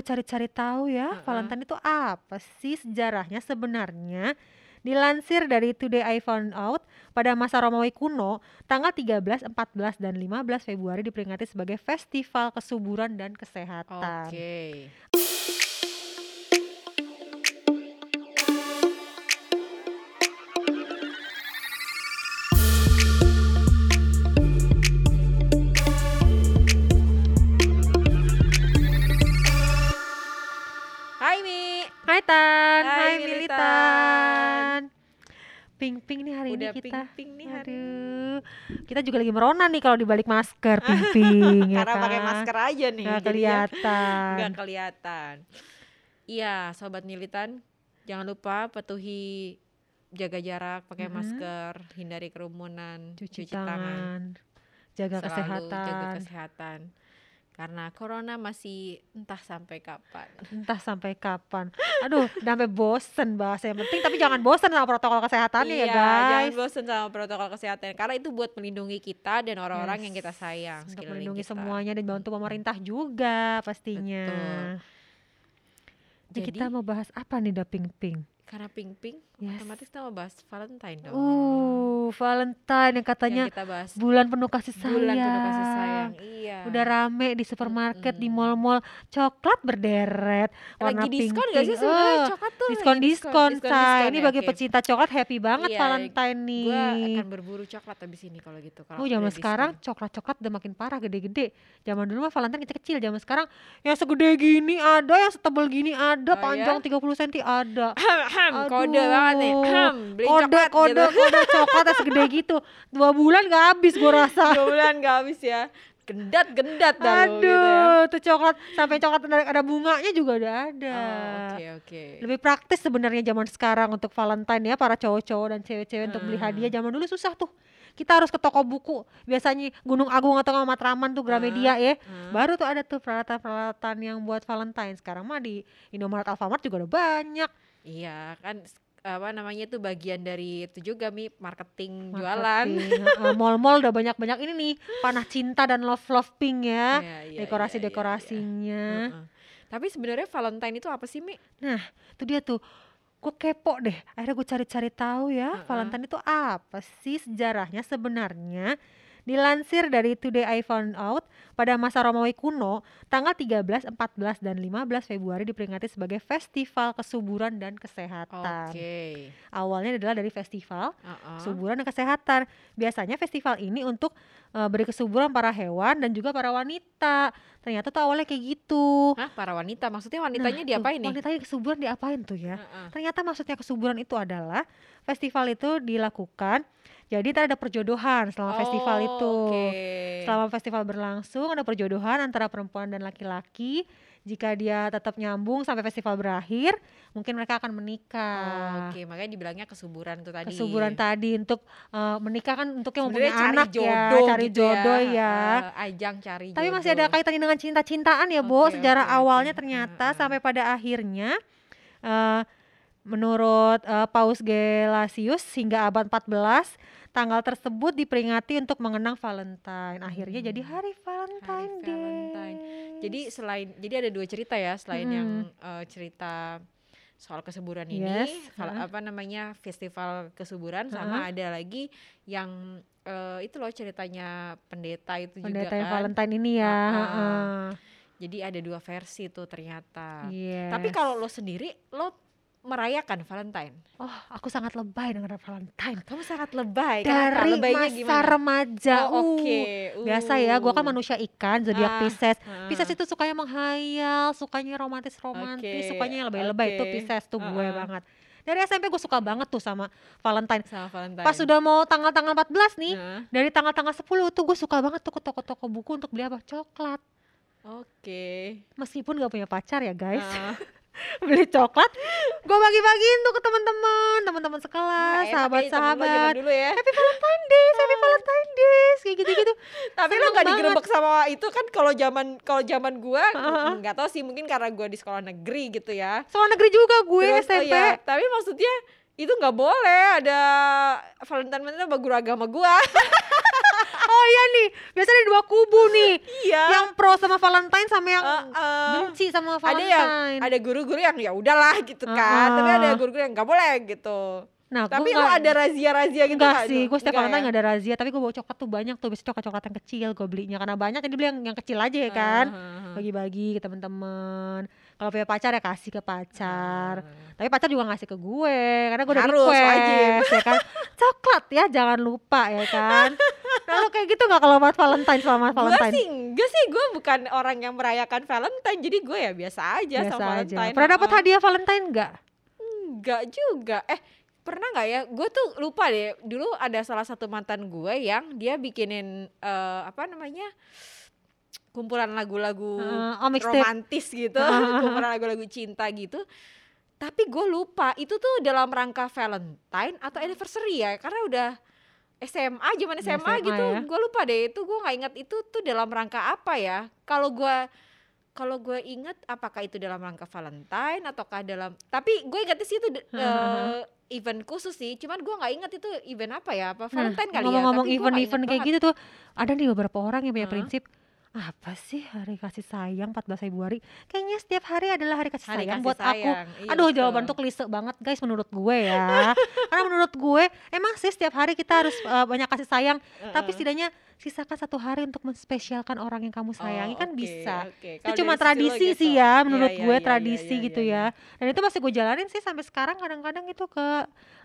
gue cari-cari tahu ya, Heeh. Valentine itu apa sih sejarahnya sebenarnya? Dilansir dari Today I Found Out, pada masa Romawi kuno, tanggal 13, 14, dan 15 Februari diperingati sebagai festival kesuburan dan kesehatan. Oke. Hai Ping-ping nih hari Udah ini kita. ping-ping nih hari Aduh, kita juga lagi merona nih kalau dibalik masker, ping-ping ya Karena pakai kan? masker aja nih. Ya kelihatan. Nggak kelihatan. Iya, sobat militan, jangan lupa patuhi jaga jarak, pakai Mhm. masker, hindari kerumunan, Cuci, tangan, jaga selalu kesehatan. jaga kesehatan. Karena corona masih entah sampai kapan. Entah sampai kapan. Aduh, udah sampai bosen bahasa yang penting tapi jangan bosen sama protokol kesehatannya ya Iya, guys. jangan bosan sama protokol kesehatan karena itu buat melindungi kita dan orang-orang yang Yes, kita sayang Untuk melindungi kita. semuanya dan bantu pemerintah juga pastinya. Betul. Jadi Jadi kita mau bahas apa nih da ping ping? karena ping-ping, Yes. otomatis kita mau bahas Valentine dong. Uh, Valentine yang katanya yang kita bahas bulan penuh kasih sayang. bulan penuh kasih sayang. Iya. Udah rame di supermarket, di Mm-mm. mall-mall, coklat berderet, warna lagi diskon gak pink-pink. sih sebenarnya Oh, coklat tuh? lagi diskon-diskon, say. Ini ya? bagi Oke. pecinta coklat happy banget Iya, Valentine nih. Gua akan berburu coklat abis ini kalau gitu. Kalau Oh zaman diskon. sekarang coklat-coklat udah makin parah gede-gede. Zaman dulu mah Valentine kecil-kecil. Zaman sekarang yang segede gini ada, yang setebal gini ada, Oh, ya? panjang 30 cm ada. Ahem, kode banget nih. Aduh, Ahem, beli kode coklat kode gitu. kode coklat segede gitu. Dua bulan gak habis gue rasa. Dua bulan gak habis ya. Gendat gendat dah lu gitu ya. Aduh, tuh coklat sampai coklat ada, ada bunganya juga udah ada. Oh, Oke oke. Lebih praktis sebenarnya zaman sekarang untuk Valentine ya para cowok-cowok dan cewek-cewek untuk beli Hmm. hadiah. Zaman dulu susah tuh. Kita harus ke toko buku. Biasanya Gunung Agung atau nggak Matraman tuh Gramedia ya. Hmm. Baru tuh ada tuh peralatan-peralatan yang buat Valentine. Sekarang mah di Indomaret Alfamart juga udah banyak. Iya kan apa namanya itu bagian dari itu juga mi marketing, jualan. Marketing. Heeh, Mall-mall udah banyak-banyak ini nih panah cinta dan love love pink ya. Iya, iya, iya, Dekorasi-dekorasinya. iya, iya. Heeh. Tapi sebenarnya Valentine itu apa sih mi? Itu dia tuh. Gue kepo deh. Akhirnya gue cari-cari tahu ya. Heeh. Valentine itu apa sih sejarahnya sebenarnya? Dilansir dari Today I Found Out, pada masa Romawi kuno, tanggal 13, 14, dan 15 Februari diperingati sebagai festival kesuburan dan kesehatan. Oke. Awalnya adalah dari festival Heeh. kesuburan dan kesehatan. Biasanya festival ini untuk eh, beri kesuburan para hewan dan juga para wanita. Ternyata tuh awalnya kayak gitu. Hah, para wanita maksudnya wanitanya Nah, diapain tuh, nih? Wanitanya kesuburan diapain tuh ya? Heeh. Ternyata maksudnya kesuburan itu adalah festival itu dilakukan. Jadi ada perjodohan selama festival Oh, itu. Oke. Selama festival berlangsung ada perjodohan antara perempuan dan laki-laki. Jika dia tetap nyambung sampai festival berakhir, mungkin mereka akan Oh, menikah. Oke, makanya dibilangnya kesuburan tuh tadi. Kesuburan tadi untuk eh, menikah kan untuk yang mempunyai cari anak jodoh ya, cari gitu jodoh ya. ya. Eh, ajang cari Tapi jodoh. masih ada kaitannya dengan cinta-cintaan ya, Bo. Oke, Sejarah oke. awalnya ternyata Heeh. sampai pada akhirnya eh, menurut eh, Paus Gelasius hingga abad 14 tanggal tersebut diperingati untuk mengenang Valentine. Akhirnya jadi Hmm. hari Valentine Hari Valentine. Jadi selain jadi ada dua cerita ya selain Mm-mm. yang eh, cerita soal kesuburan ini, Yes, val- heeh. apa namanya festival kesuburan sama ada lagi yang eh, itu loh ceritanya pendeta itu pendeta juga yang kan. Valentine ini ya. Heeh. heeh. Jadi ada dua versi tuh ternyata. Tapi Yes. kalau lo sendiri lo merayakan Valentine. oh aku sangat lebay dengan Valentine. Kamu sangat lebay. Dari Lebaynya masa gimana? remaja. Oh, uh, oke. Biasa ya, gua kan Uh. manusia ikan, zodiak Ah, Pisces. heeh. Pisces itu sukanya menghayal, sukanya romantis-romantis, Oke, sukanya yang lebay-lebay itu oke. Pisces tuh gue Heeh. banget. Dari SMP gue suka banget tuh sama Valentine. sama Valentine. Pas sudah mau tanggal-tanggal 14 nih, Heeh. dari tanggal-tanggal 10 tuh gue suka banget tuh ke toko-toko buku untuk beli apa? Coklat. Oke. Meskipun gak punya pacar ya guys, Ah. beli coklat, gue bagi-bagiin tuh ke teman-teman, teman-teman sekelas, ya lo sahabat-sahabat. dulu ya. Happy Valentine Days, Happy Valentine Days, kayak gitu-gitu. Tapi lo seneng gak digerebek sama itu kan kalau zaman kalau zaman gua Heeh. nggak tahu sih mungkin karena gua di sekolah negeri gitu ya. Soal negeri juga gue Terus, oh SMP. iya, tapi maksudnya itu nggak boleh ada Valentine sama guru agama gua. Oh iya nih, biasanya ada dua kubu nih. Iya. Yang pro sama Valentine sama yang Eh, eh. benci sama ada yang Valentine. ada guru-guru yang ya udahlah gitu kan, Uh-uh. tapi ada guru-guru yang nggak boleh gitu. Nah, Tapi lo ada razia-razia gitu Enggak nggak, sih, gue setiap Valentine ya? gak ada razia, tapi gue bawa coklat tuh banyak tuh, biasanya coklat-coklat yang kecil gue belinya karena banyak, jadi beli yang, yang kecil aja ya kan, Ah, ah, ah. bagi-bagi ke temen-temen. Kalau punya pacar ya kasih ke pacar, Ah. tapi pacar juga ngasih ke gue, karena gue udah request ya kan, coklat ya jangan lupa ya kan. Lalu kayak gitu nggak kalau buat Valentine selama Gue Valentine? sih enggak sih, gue bukan orang yang merayakan Valentine, jadi gue ya biasa aja Biasa sama aja. Valentine. Pernah dapat hadiah Valentine nggak? Enggak juga. Eh, pernah nggak ya? Gue tuh lupa deh. Dulu ada salah satu mantan gue yang dia bikinin eh, apa namanya? kumpulan lagu-lagu Heeh, oh, romantis gitu, Heeh. kumpulan lagu-lagu cinta gitu. Tapi gue lupa itu tuh dalam rangka Valentine atau anniversary ya, karena udah SMA, zaman SMA, SMA gitu. ya. Gue lupa deh itu gue nggak ingat itu tuh dalam rangka apa ya. Kalau gue kalau gue inget apakah itu dalam rangka Valentine ataukah dalam tapi gue ingetnya sih itu eh, event khusus sih cuman gue nggak inget itu event apa ya apa Nah, Valentine kali ya ngomong-ngomong tapi gua nggak event-event inget kayak banget. gitu tuh, ada nih beberapa orang yang punya Heeh. prinsip apa sih hari kasih sayang 14 Februari? Kayaknya setiap hari adalah hari kasih Hari sayang kasih buat aku. sayang, iya Aduh, betul. jawaban tuh klise banget guys menurut gue ya. Karena menurut gue emang sih setiap hari kita harus uh, banyak kasih sayang, tapi Heeh. setidaknya sisakan satu hari untuk menspesialkan orang yang kamu sayangi Oh, kan oke, bisa. oke. Itu cuma tradisi gitu. sih ya, menurut Iya, gue iya, iya, tradisi iya, gitu iya, ya. Dan itu masih gue jalanin sih sampai sekarang kadang-kadang itu ke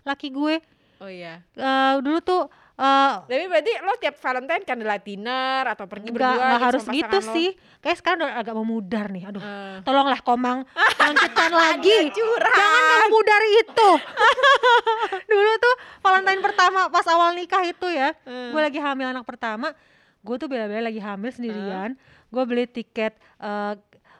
laki gue. Oh iya. Eh, dulu tuh eh, Tapi berarti lo tiap Valentine candlelight dinner atau pergi Enggak, berdua enggak gitu harus gitu lo? sih. Kayak sekarang udah agak memudar nih. Aduh, Eh. tolonglah Komang lanjutkan lagi. Jangan memudar itu. Dulu tuh Valentine pertama pas awal nikah itu ya, Hmm. gue lagi hamil anak pertama. Gue tuh bela-bela lagi hamil sendirian. Gue beli tiket eh,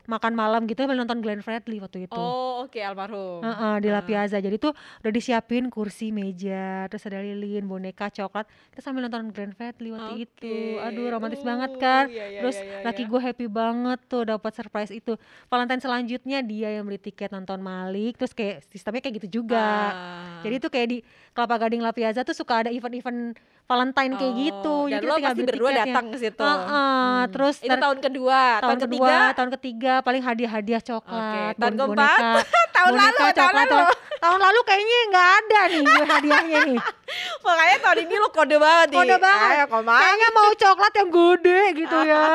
makan malam gitu sambil nonton Glenn Fredly waktu itu. Oh, oke almarhum. Heeh, di La. Piazza. Jadi tuh udah disiapin kursi, meja, terus ada lilin, boneka, coklat. Kita sambil nonton Glenn Fredly waktu itu. Oke. Aduh, romantis banget Uh, kan. iya, iya, terus iya, iya, laki iya. gue happy banget tuh dapat surprise itu. Valentine selanjutnya dia yang beli tiket nonton Malik. Terus kayak sistemnya kayak gitu juga. Ah. Jadi tuh kayak di Kelapa Gading La Piazza tuh suka ada event-event Valentine kayak gitu. Oh, Jadi dan kita lo pasti berdua tiketnya. datang ke situ. Heeh, terus itu tahun kedua, tahun, kedua, ketiga, tahun ketiga paling hadiah-hadiah coklat, Tahun bon- keempat? tahun boneka, lalu, tahun coklat. lalu. Tahun, tahun lalu kayaknya nggak ada nih gue hadiahnya nih. Makanya tahun ini lo kode banget nih. Kode banget. Ayo. Kayaknya mau coklat yang gede gitu ya.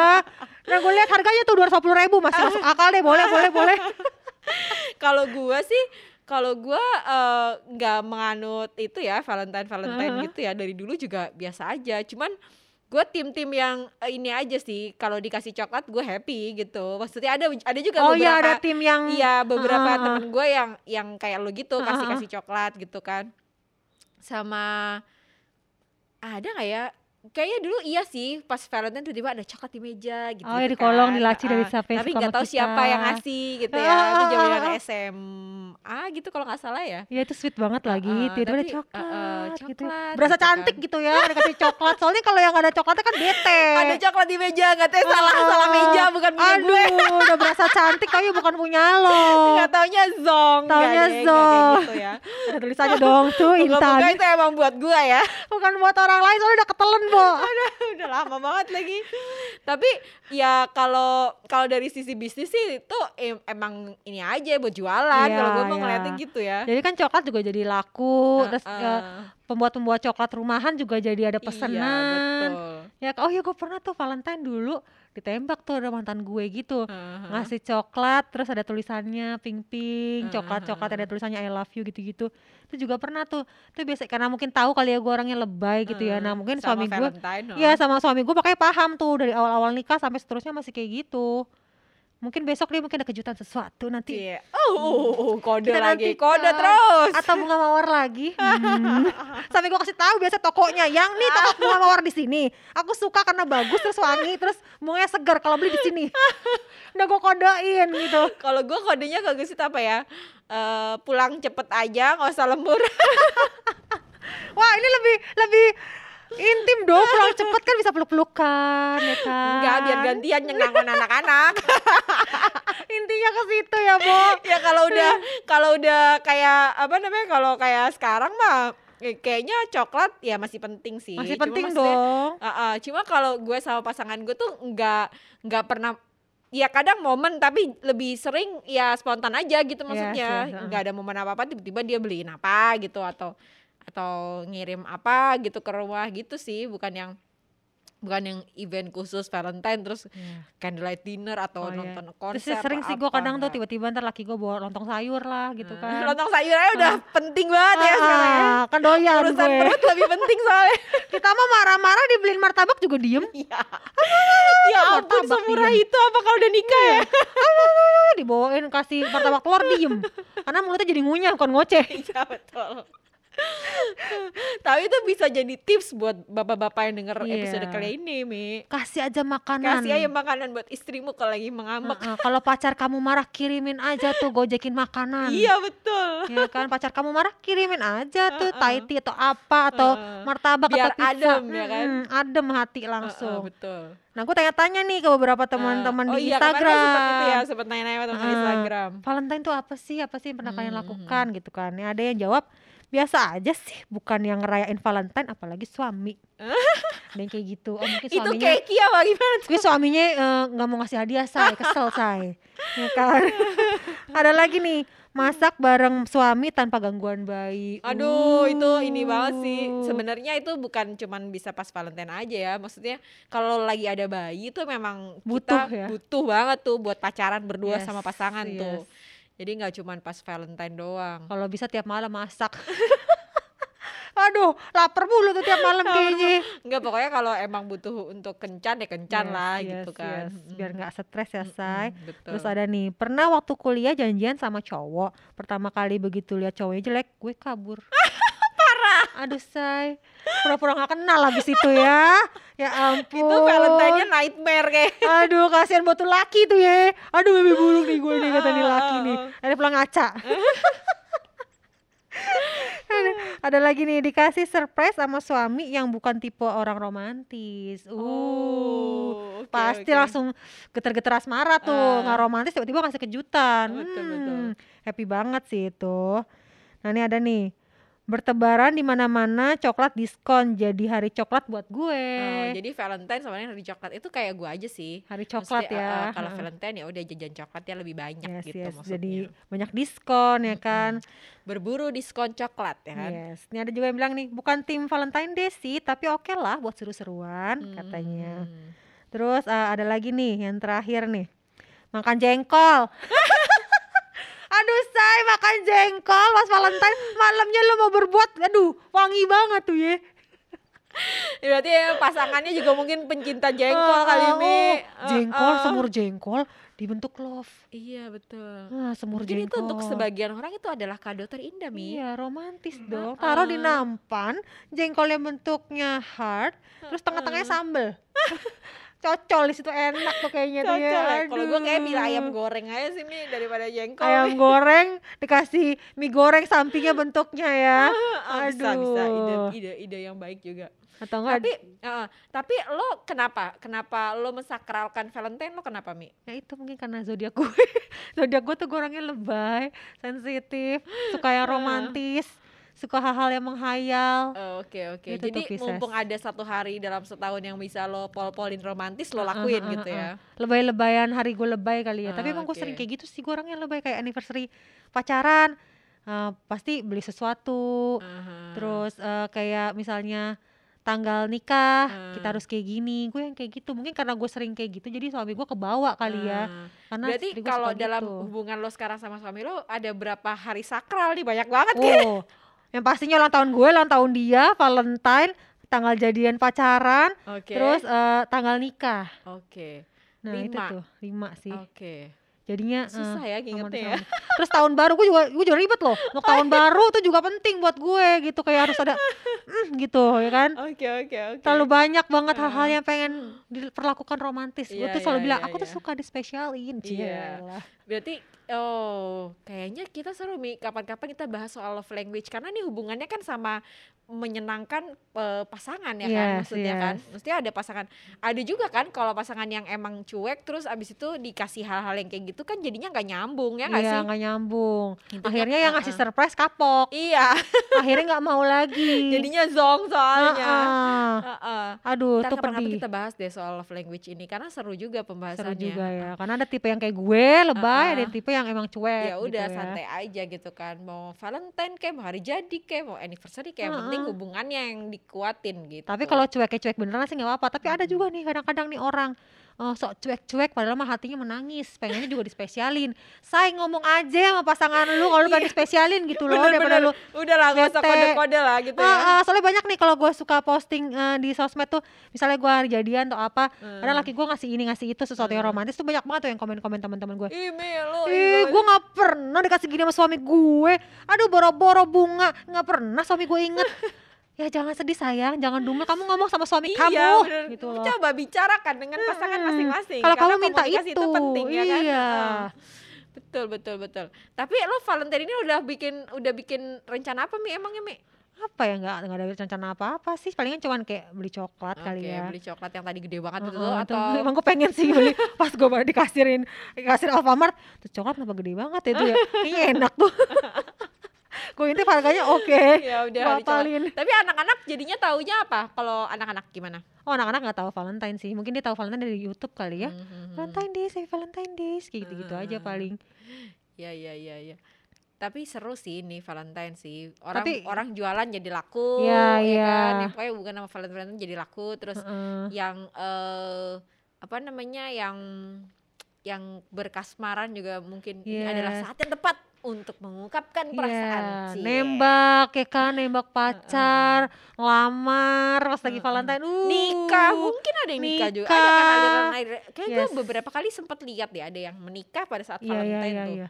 Nah gue lihat harganya tuh dua ratus ribu masih masuk akal deh, boleh, boleh, boleh. Kalau gua sih kalau gua eh, nggak menganut itu ya Valentine Valentine Heeh. gitu ya dari dulu juga biasa aja. Cuman gue tim-tim yang eh, ini aja sih kalau dikasih coklat gue happy gitu. Maksudnya ada ada juga Oh beberapa iya ada tim yang Iya beberapa heeh. temen gue yang yang kayak lo gitu kasih kasih coklat gitu kan sama ada nggak ya kayaknya dulu iya sih pas Valentine tiba-tiba ada coklat di meja gitu Oh, ya, di kolong, di laci dari Heeh. siapa tapi nggak tahu siapa yang ngasih gitu ya Heeh, itu heeh. SMA gitu kalau nggak salah ya Ya itu sweet banget lagi, Heeh, tiba-tiba ada coklat, heeh, gitu. coklat Berasa gitu cantik kan. gitu ya, ada kasih coklat. Soalnya kalau yang ada coklatnya kan bete. ada coklat di meja nggak tahu salah salah meja bukan punya Aduh, gue udah berasa cantik tapi bukan punya lo. nggak taunya zong Taunya kayak zong. gitu ya Ada tulisannya dong tuh Moga-moga Intan. itu emang buat gue ya Bukan buat orang lain soalnya udah ketelen, Bo. udah lama banget lagi tapi ya kalau kalau dari sisi bisnis sih itu em- emang ini aja buat jualan Iya, kalau gue mau iya. ngeliatin gitu ya Jadi kan coklat juga jadi laku, terus Heeh. ya, pembuat-pembuat coklat rumahan juga jadi ada iya pesanan. betul Ya, oh ya gue pernah tuh Valentine dulu ditembak tuh ada mantan gue gitu. Heeh. Ngasih coklat terus ada tulisannya pink-pink, Heeh, coklat-coklat heeh. ada tulisannya I love you gitu-gitu. Itu juga pernah tuh. Itu biasa karena mungkin tahu kali ya gue orangnya lebay gitu ya. Nah, mungkin sama suami gue heeh. sama suami gue makanya paham tuh dari awal-awal nikah sampai seterusnya masih kayak gitu. Mungkin besok dia mungkin ada kejutan sesuatu nanti. Iya. Oh, oh, oh, kode Kita lagi, nanti, kode uh, terus. Atau bunga mawar lagi. Hmm. Sampai gue kasih tahu biasa tokonya yang nih toko bunga mawar di sini. Aku suka karena bagus terus wangi terus bunganya segar kalau beli di sini. Udah gue kodein gitu. Kalau gue kodenya ke Gusit apa ya? Eh, pulang cepet aja, nggak usah lembur. Wah ini lebih lebih intim dong pulang cepet kan bisa peluk-pelukan ya kan. Enggak, biar gantian nyenangon anak-anak. Intinya ke situ ya Bo. ya kalau udah kalau udah kayak apa namanya kalau kayak sekarang mah Eh, kayaknya coklat ya masih penting sih. Masih Cuma penting maksudnya, dong. uh, uh, cuma kalau gue sama pasangan gue tuh nggak nggak pernah ya kadang momen tapi lebih sering ya spontan aja gitu Iya maksudnya nggak ada momen apa apa tiba-tiba dia beliin apa gitu atau atau ngirim apa gitu ke rumah gitu sih bukan yang bukan yang event khusus Valentine terus Iya. candlelight dinner atau Oh, iya. nonton Terus konser sih sering sih gue kadang tuh tiba-tiba ntar laki gue bawa lontong sayur lah gitu Nah, kan. lontong sayur aja udah penting banget ya sekarang ya Ah, kan doyan urusan gue. perut lebih penting soalnya Kita mah marah-marah dibeliin martabak juga diem. Iya. ya ampun martabak semurah diem. itu apa kalau udah nikah ya? Ah, dibawain kasih martabak telur diem. Karena mulutnya jadi ngunyah bukan ngoceh. Iya betul. Tapi itu bisa jadi tips buat bapak-bapak yang denger Iya. episode kali ini, Mi. Kasih aja makanan. Kasih aja makanan buat istrimu kalau lagi mengambek. Heeh, kalau pacar kamu marah kirimin aja tuh gojekin makanan. Iya betul. Ya kan pacar kamu marah kirimin aja tuh Heeh. Thai tea atau apa atau martabak Biar atau pizza. adem, ya kan? Adem hati langsung. betul. Nah, aku tanya-tanya nih ke beberapa teman-teman oh di iya, Instagram. lo sempet itu ya, sempet nanya-nanya teman Heeh. Instagram. Valentine tuh apa sih? Apa sih yang pernah kalian Hmm, lakukan gitu kan? Ya, ada yang jawab biasa aja sih, bukan yang ngerayain Valentine apalagi suami. yang kayak gitu. Oh, mungkin Itu suaminya keki apa gimana tuh? Mungkin suaminya eh, nggak mau ngasih hadiah say, kesel say, ya kan? Ada lagi nih, masak bareng suami tanpa gangguan bayi. Aduh, itu ini banget sih. Uh. Sebenarnya itu bukan cuman bisa pas Valentine aja ya. Maksudnya kalau lagi ada bayi itu memang Butuh kita ya? butuh banget tuh buat pacaran berdua Yes, sama pasangan tuh. Jadi nggak cuman pas Valentine doang. Kalau bisa tiap malam masak. Aduh, lapar mulu tuh tiap malam kayaknya. Enggak pokoknya kalau emang butuh untuk kencan ya kencan Yes, lah yes, gitu kan. yes. Biar nggak stres ya, say. mm, betul. Terus ada nih, pernah waktu kuliah janjian sama cowok. Pertama kali begitu lihat cowoknya jelek, gue kabur. Aduh, say. Pura-pura nggak kenal habis itu ya. Ya ampun. itu Valentine-nya nightmare kayak. Aduh, kasihan buat tuh laki tuh ya. Aduh, mimpi buruk nih gue nih kata nih laki nih. Ada pulang ngaca. ada, ada lagi nih dikasih surprise sama suami yang bukan tipe orang romantis. Uh. Oh, oke, pasti oke. langsung geter-geter asmara tuh, Ah. nggak romantis tiba-tiba ngasih kejutan. Betul, Hmm, betul. Happy banget sih itu. Nah, ini ada nih. Bertebaran di mana-mana coklat diskon jadi hari coklat buat gue. Oh, jadi Valentine sama hari coklat itu kayak gue aja sih. hari coklat Maksudnya, ya. uh, uh, kalau. Valentine ya udah jajan coklat ya lebih banyak Yes, gitu yes. maksudnya. Jadi banyak diskon ya kan. Berburu diskon coklat ya kan. Yes. Ini ada juga yang bilang nih, bukan tim Valentine Day sih, tapi oke lah buat seru-seruan katanya. Hmm. Terus eh, ada lagi nih yang terakhir nih. Makan jengkol. aduh, say makan jengkol pas Valentine malamnya lo mau berbuat, aduh, wangi banget tuh ya. Berarti ya pasangannya juga mungkin pencinta jengkol Ah, kali ah, Mi. oh, Uh, jengkol, uh. semur jengkol dibentuk love. Iya betul. Ah, semur Mungkin itu jengkol. untuk sebagian orang itu adalah kado terindah Mi. Iya, romantis Mm, dong. Taruh di nampan, jengkolnya bentuknya heart, terus tengah-tengahnya sambel. Cocol di situ enak tuh kayaknya tuh ya. Kalau gue kayak pilih ayam Aduh. goreng aja sih Mi daripada jengkol. Ayam goreng dikasih mie goreng sampingnya bentuknya ya. Ah, bisa bisa ide Aduh. ide ide yang baik juga. Atau enggak Tapi uh, tapi lo kenapa? Kenapa lo mensakralkan Valentine lo kenapa Mi? ya itu mungkin karena zodiak gue. zodiak gue tuh gue orangnya lebay, sensitif, suka yang Ah. romantis, suka hal-hal yang menghayal. Oh, Oke oke. Gitu tuh, Jadi mumpung ada satu hari dalam setahun yang bisa lo pol-polin romantis lo Ah, ah, lakuin ah, gitu ah, ya. Lebay-lebayan hari gue lebay kali ya. Tapi emang gue oke. sering kayak gitu sih. Gue orangnya lebay kayak anniversary pacaran. eh, pasti beli sesuatu. Aha. Terus eh, kayak misalnya tanggal nikah kita Ah. harus kayak gini. Gue yang kayak gitu. Mungkin karena gue sering kayak gitu. Jadi suami gue kebawa kali ya. Ah. Karena Berarti kalau dalam gitu. hubungan lo sekarang sama suami lo ada berapa hari sakral nih? Banyak banget kan? Yang pastinya ulang tahun gue, ulang tahun dia, Valentine, tanggal jadian pacaran, Oke. terus eh, tanggal nikah. Oke. Nah itu Lima. tuh lima sih. Oke. Jadinya eh, Susah ya ngingetnya ya. Terus tahun baru gue juga gue juga ribet loh. Untuk tahun baru tuh juga penting buat gue gitu kayak harus ada mm, gitu ya kan. Oke oke oke. Terlalu banyak banget hal-hal yang pengen diperlakukan romantis. gue Iya, tuh selalu iya, bilang iya, aku tuh iya. suka dispesialin. Iya. Cielah. Berarti oh kayaknya kita seru Mi kapan-kapan kita bahas soal love language karena ini hubungannya kan sama menyenangkan eh, pasangan ya kan Yes, maksudnya kan. yes. Mesti ada pasangan. Ada juga kan kalau pasangan yang emang cuek terus abis itu dikasih hal-hal yang kayak gitu kan jadinya nggak nyambung ya nggak Iya, sih? nggak nyambung. Intinya, Akhirnya yang ngasih uh-uh. surprise kapok. Iya, Akhirnya nggak mau lagi. jadinya zong soalnya. Heeh. Heeh. Aduh, Ntar tuh pedih. kita bahas deh soal love language ini karena seru juga Seru pembahasannya. juga ya. Karena ada tipe yang kayak gue, lebay, ada Uh-uh. tipe yang emang cuek ya udah gitu ya. santai aja gitu kan mau Valentine kayak mau hari jadi kayak mau anniversary kayak yang penting. Hubungannya yang dikuatin gitu. Tapi kalau cuek cuek beneran sih nggak apa-apa. Tapi ada juga nih kadang-kadang nih orang eh, sok cuek-cuek padahal mah hatinya menangis, pengennya juga dispesialin. Say ngomong aja sama pasangan lu kalau lu pengen dispesialin gitu loh daripada Bener-bener, lu udah lah gak usah kode-kode lah gitu Ah, ya ah, soalnya banyak nih kalau gue suka posting eh, di sosmed tuh misalnya gue hari jadian atau apa Hmm. laki gue ngasih ini ngasih itu sesuatu yang Hmm. romantis tuh banyak banget tuh yang komen-komen teman-teman gue ih Melo Ih, gue nggak pernah dikasih gini sama suami gue. Aduh, boro-boro bunga, nggak pernah suami gue inget. ya jangan sedih sayang, jangan dumel. Kamu ngomong sama suami iya, kamu, bener. gitu loh. coba bicarakan dengan pasangan Mm-mm. masing-masing Kalau kamu minta komunikasi itu, penting ya kan iya. Betul betul betul tapi lo Valentine ini udah bikin udah bikin rencana apa mi emangnya mi Apa ya nggak nggak ada rencana apa-apa sih. Palingan cuman kayak beli coklat kali Oke, ya. beli coklat yang tadi gede banget itu Heeh, atau emang gue pengen sih beli pas gue baru dikasirin dikasir Alfamart tuh coklat kenapa gede banget ya itu ya kayaknya enak tuh gue intip harganya oke ya udah coklat. apalin. tapi anak-anak jadinya taunya apa kalau anak-anak gimana oh anak-anak nggak tahu Valentine sih mungkin dia tahu Valentine dari YouTube kali ya Mhm. Valentine Days, Happy Valentine Days, kayak gitu-gitu aja Heeh. paling. Ya ya ya ya. Tapi seru sih nih Valentine sih. Orang Tapi- orang jualan jadi laku, Iya, ya iya. kan. Ya, pokoknya bukan nama Valentine Valentine jadi laku. Terus Heeh. yang eh apa namanya yang yang berkasmaran juga mungkin ini adalah Yes. saat yang tepat untuk mengungkapkan perasaan. Iya, Cie. nembak ya kan, nembak pacar, ngelamar pas lagi Heeh. Valentine. Uh, nikah mungkin ada yang nikah, juga ada kan nikah. aliran kayak gue Yes. beberapa kali sempat lihat ya ada yang menikah pada saat Iya, iya, Valentine iya, tuh iya.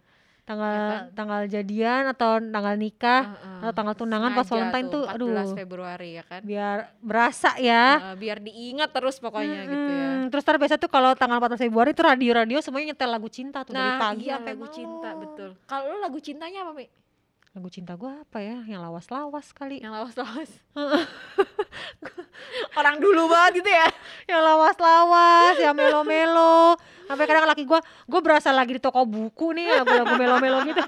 Tanggal kan? tanggal jadian atau tanggal nikah Heeh. atau tanggal tunangan pas Valentine tuh, 14 aduh, Februari ya kan biar berasa ya. Heeh, biar diingat terus pokoknya gitu ya. Terus ntar biasa tuh kalau tanggal 14 Februari tuh radio-radio semuanya nyetel lagu cinta tuh dari Nah, pagi iya sampai lagu cinta betul. Kalau lu lagu cintanya apa, Mi? Lagu cinta gua apa ya? Yang lawas-lawas kali. Yang lawas-lawas. Orang dulu banget gitu ya. yang lawas-lawas, yang melo-melo. Sampai kadang laki gua, gua berasa lagi di toko buku nih, lagu-lagu melo-melo gitu.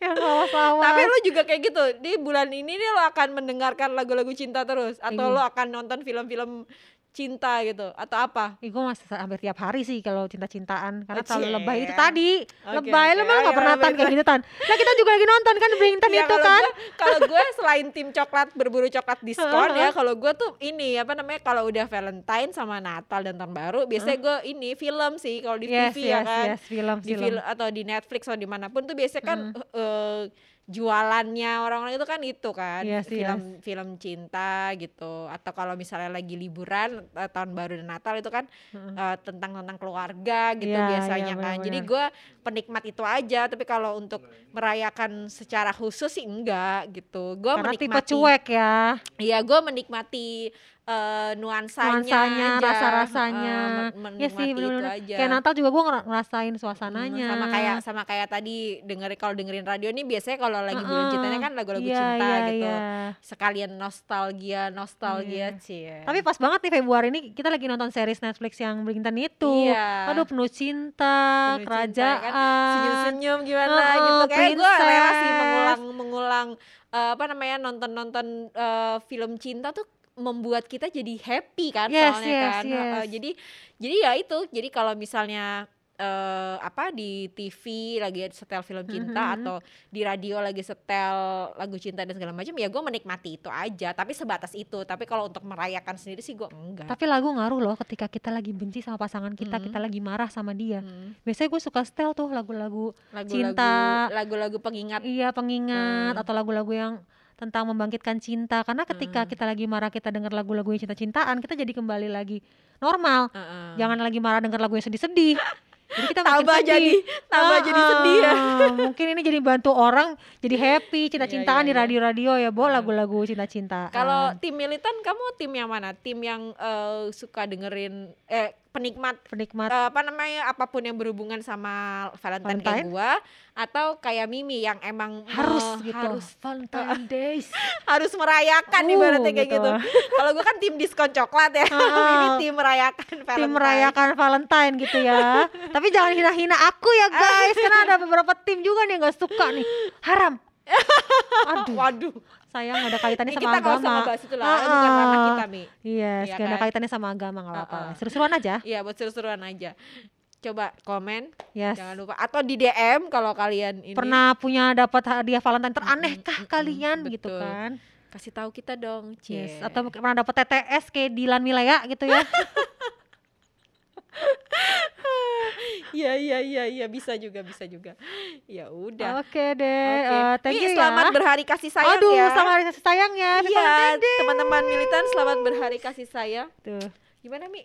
yang lawas-lawas. Tapi lu juga kayak gitu. Di bulan ini nih lo akan mendengarkan lagu-lagu cinta terus atau Iya. lo akan nonton film-film cinta gitu atau apa? Ih, gua masih hampir tiap hari sih kalau cinta-cintaan karena Oh, terlalu lebay itu tadi. Oke, lebay oke. lu mah Ayo, gak pernah tan kayak gitu tan. Nah kita juga lagi nonton kan Brintan Iya, itu kan. Kalau gue selain tim coklat berburu coklat diskon ya, kalau gue tuh ini apa namanya kalau udah Valentine sama Natal dan tahun baru, biasanya gue ini film sih kalau di Yes, TV ya yes, kan. yes, film, di film. film atau di Netflix atau di mana pun tuh biasanya kan Mm. eh, jualannya orang-orang itu kan itu kan Yes, film film cinta gitu. Atau kalau misalnya lagi liburan eh, tahun baru dan Natal itu kan Heeh. eh, tentang tentang keluarga gitu Iya, biasanya iya, kan. Jadi gue penikmat itu aja tapi kalau untuk merayakan secara khusus sih enggak gitu. Gue Karena tipe menikmati cuek ya. iya gue menikmati eh, nuansanya, Nuansanya, rasa-rasanya. men- Ya sih aja Kayak Natal juga ngera- ngerasain Hmm, suasananya. sama kayak sama kayak tadi denger kalau dengerin radio nih biasanya kalau lagi bulan Heeh. cintanya kan lagu-lagu Iya, cinta iya, gitu iya. sekalian nostalgia nostalgia Iya. cie Tapi pas banget nih Februari ini kita lagi nonton series Netflix yang Brintan itu. Iya. Aduh penuh cinta, Penuh cinta, kerajaan. kan? senyum-senyum gimana Heeh, gitu kayak gue rela sih mengulang mengulang eh, apa namanya nonton-nonton eh, film cinta tuh membuat kita jadi happy kan Yes, soalnya yes, kan yes. jadi jadi ya itu jadi kalau misalnya eh, apa di TV lagi setel film cinta Mhm. atau di radio lagi setel lagu cinta dan segala macam ya gue menikmati itu aja tapi sebatas itu tapi kalau untuk merayakan sendiri sih gue enggak Tapi lagu ngaruh loh ketika kita lagi benci sama pasangan kita, Hmm. kita lagi marah sama dia. Hmm, Biasanya gue suka setel tuh lagu-lagu Cinta. lagu-lagu pengingat iya pengingat Hmm. atau lagu-lagu yang tentang membangkitkan cinta. Karena ketika Hmm. kita lagi marah kita dengar lagu-lagu yang cinta-cintaan, kita jadi kembali lagi normal. Heeh. Jangan lagi marah dengar lagu yang sedih-sedih. Jadi kita tambah sedih. jadi tambah jadi sedih ya Mungkin ini jadi bantu orang jadi happy cinta-cintaan Iya, di iya. radio-radio ya, Bo, Ah. lagu-lagu cinta-cintaan. kalau tim militan kamu tim yang mana tim yang eh, suka dengerin eh penikmat penikmat. eh, apa namanya apa pun yang berhubungan sama Valentine, kayak Valentine? gua atau kayak Mimi yang emang harus eh, gitu. harus Valentine Days. harus merayakan Uh, ibaratnya kayak gitu. gitu. Kalau gua kan tim diskon coklat ya, Ah, Mimi tim merayakan Valentine. tim merayakan Valentine gitu ya. Tapi jangan hina-hina aku ya guys. Karena ada beberapa tim juga nih yang gak suka nih. Haram. Aduh. Waduh, sayang ada kaitannya sama kita nggak usah agama ngebahas itu lah, bukan Ah, ranah ah. kita Mi. Yes, Iya ada kan? kaitannya sama agama gak apa-apa. Heeh. Seru-seruan aja. Iya buat seru-seruan aja. Coba komen, Yes. jangan lupa atau di DM kalau kalian ini Pernah punya dapat hadiah Valentine teraneh kah mm-mm, kalian gitu betul. kan? kasih tahu kita dong, Cie. Yes. Atau pernah dapat TTS kayak Dilan Milaya gitu ya? Iya iya iya iya bisa juga bisa juga. Ya udah. Oke deh. Oke. eh, thank you selamat ya. berhari kasih sayang Aduh, ya. selamat hari kasih sayang ya. Iya, teman-teman militan selamat berhari kasih sayang. Tuh, Gimana Mi?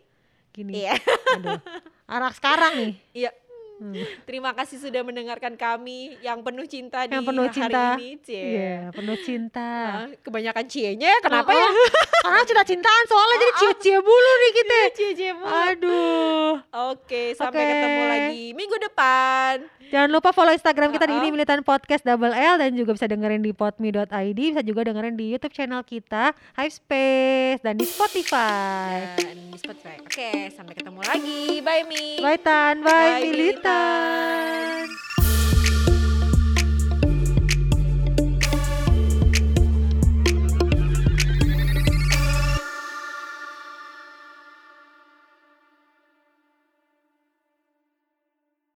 gini. Iya. Aduh. Anak sekarang nih. Iya. Hmm. Terima kasih sudah mendengarkan kami yang penuh cinta Yang di penuh hari cinta. ini, Cie. Iya, penuh cinta. Ah, kebanyakan cie-nya kenapa ya? Oh, oh. Karena cinta-cintaan soalnya jadi cie-cie mulu nih kita. Cie-cie mulu. Aduh. Oke, sampai Oke. ketemu lagi minggu depan. Jangan lupa follow Instagram kita di Uh-uh. ini Militan Podcast Double L dan juga bisa dengerin di podme.id, bisa juga dengerin di YouTube channel kita Hive Space dan di Spotify. Dan di Spotify. Oke, sampai ketemu lagi. Bye Mi. Bye Tan, bye, Bye, time.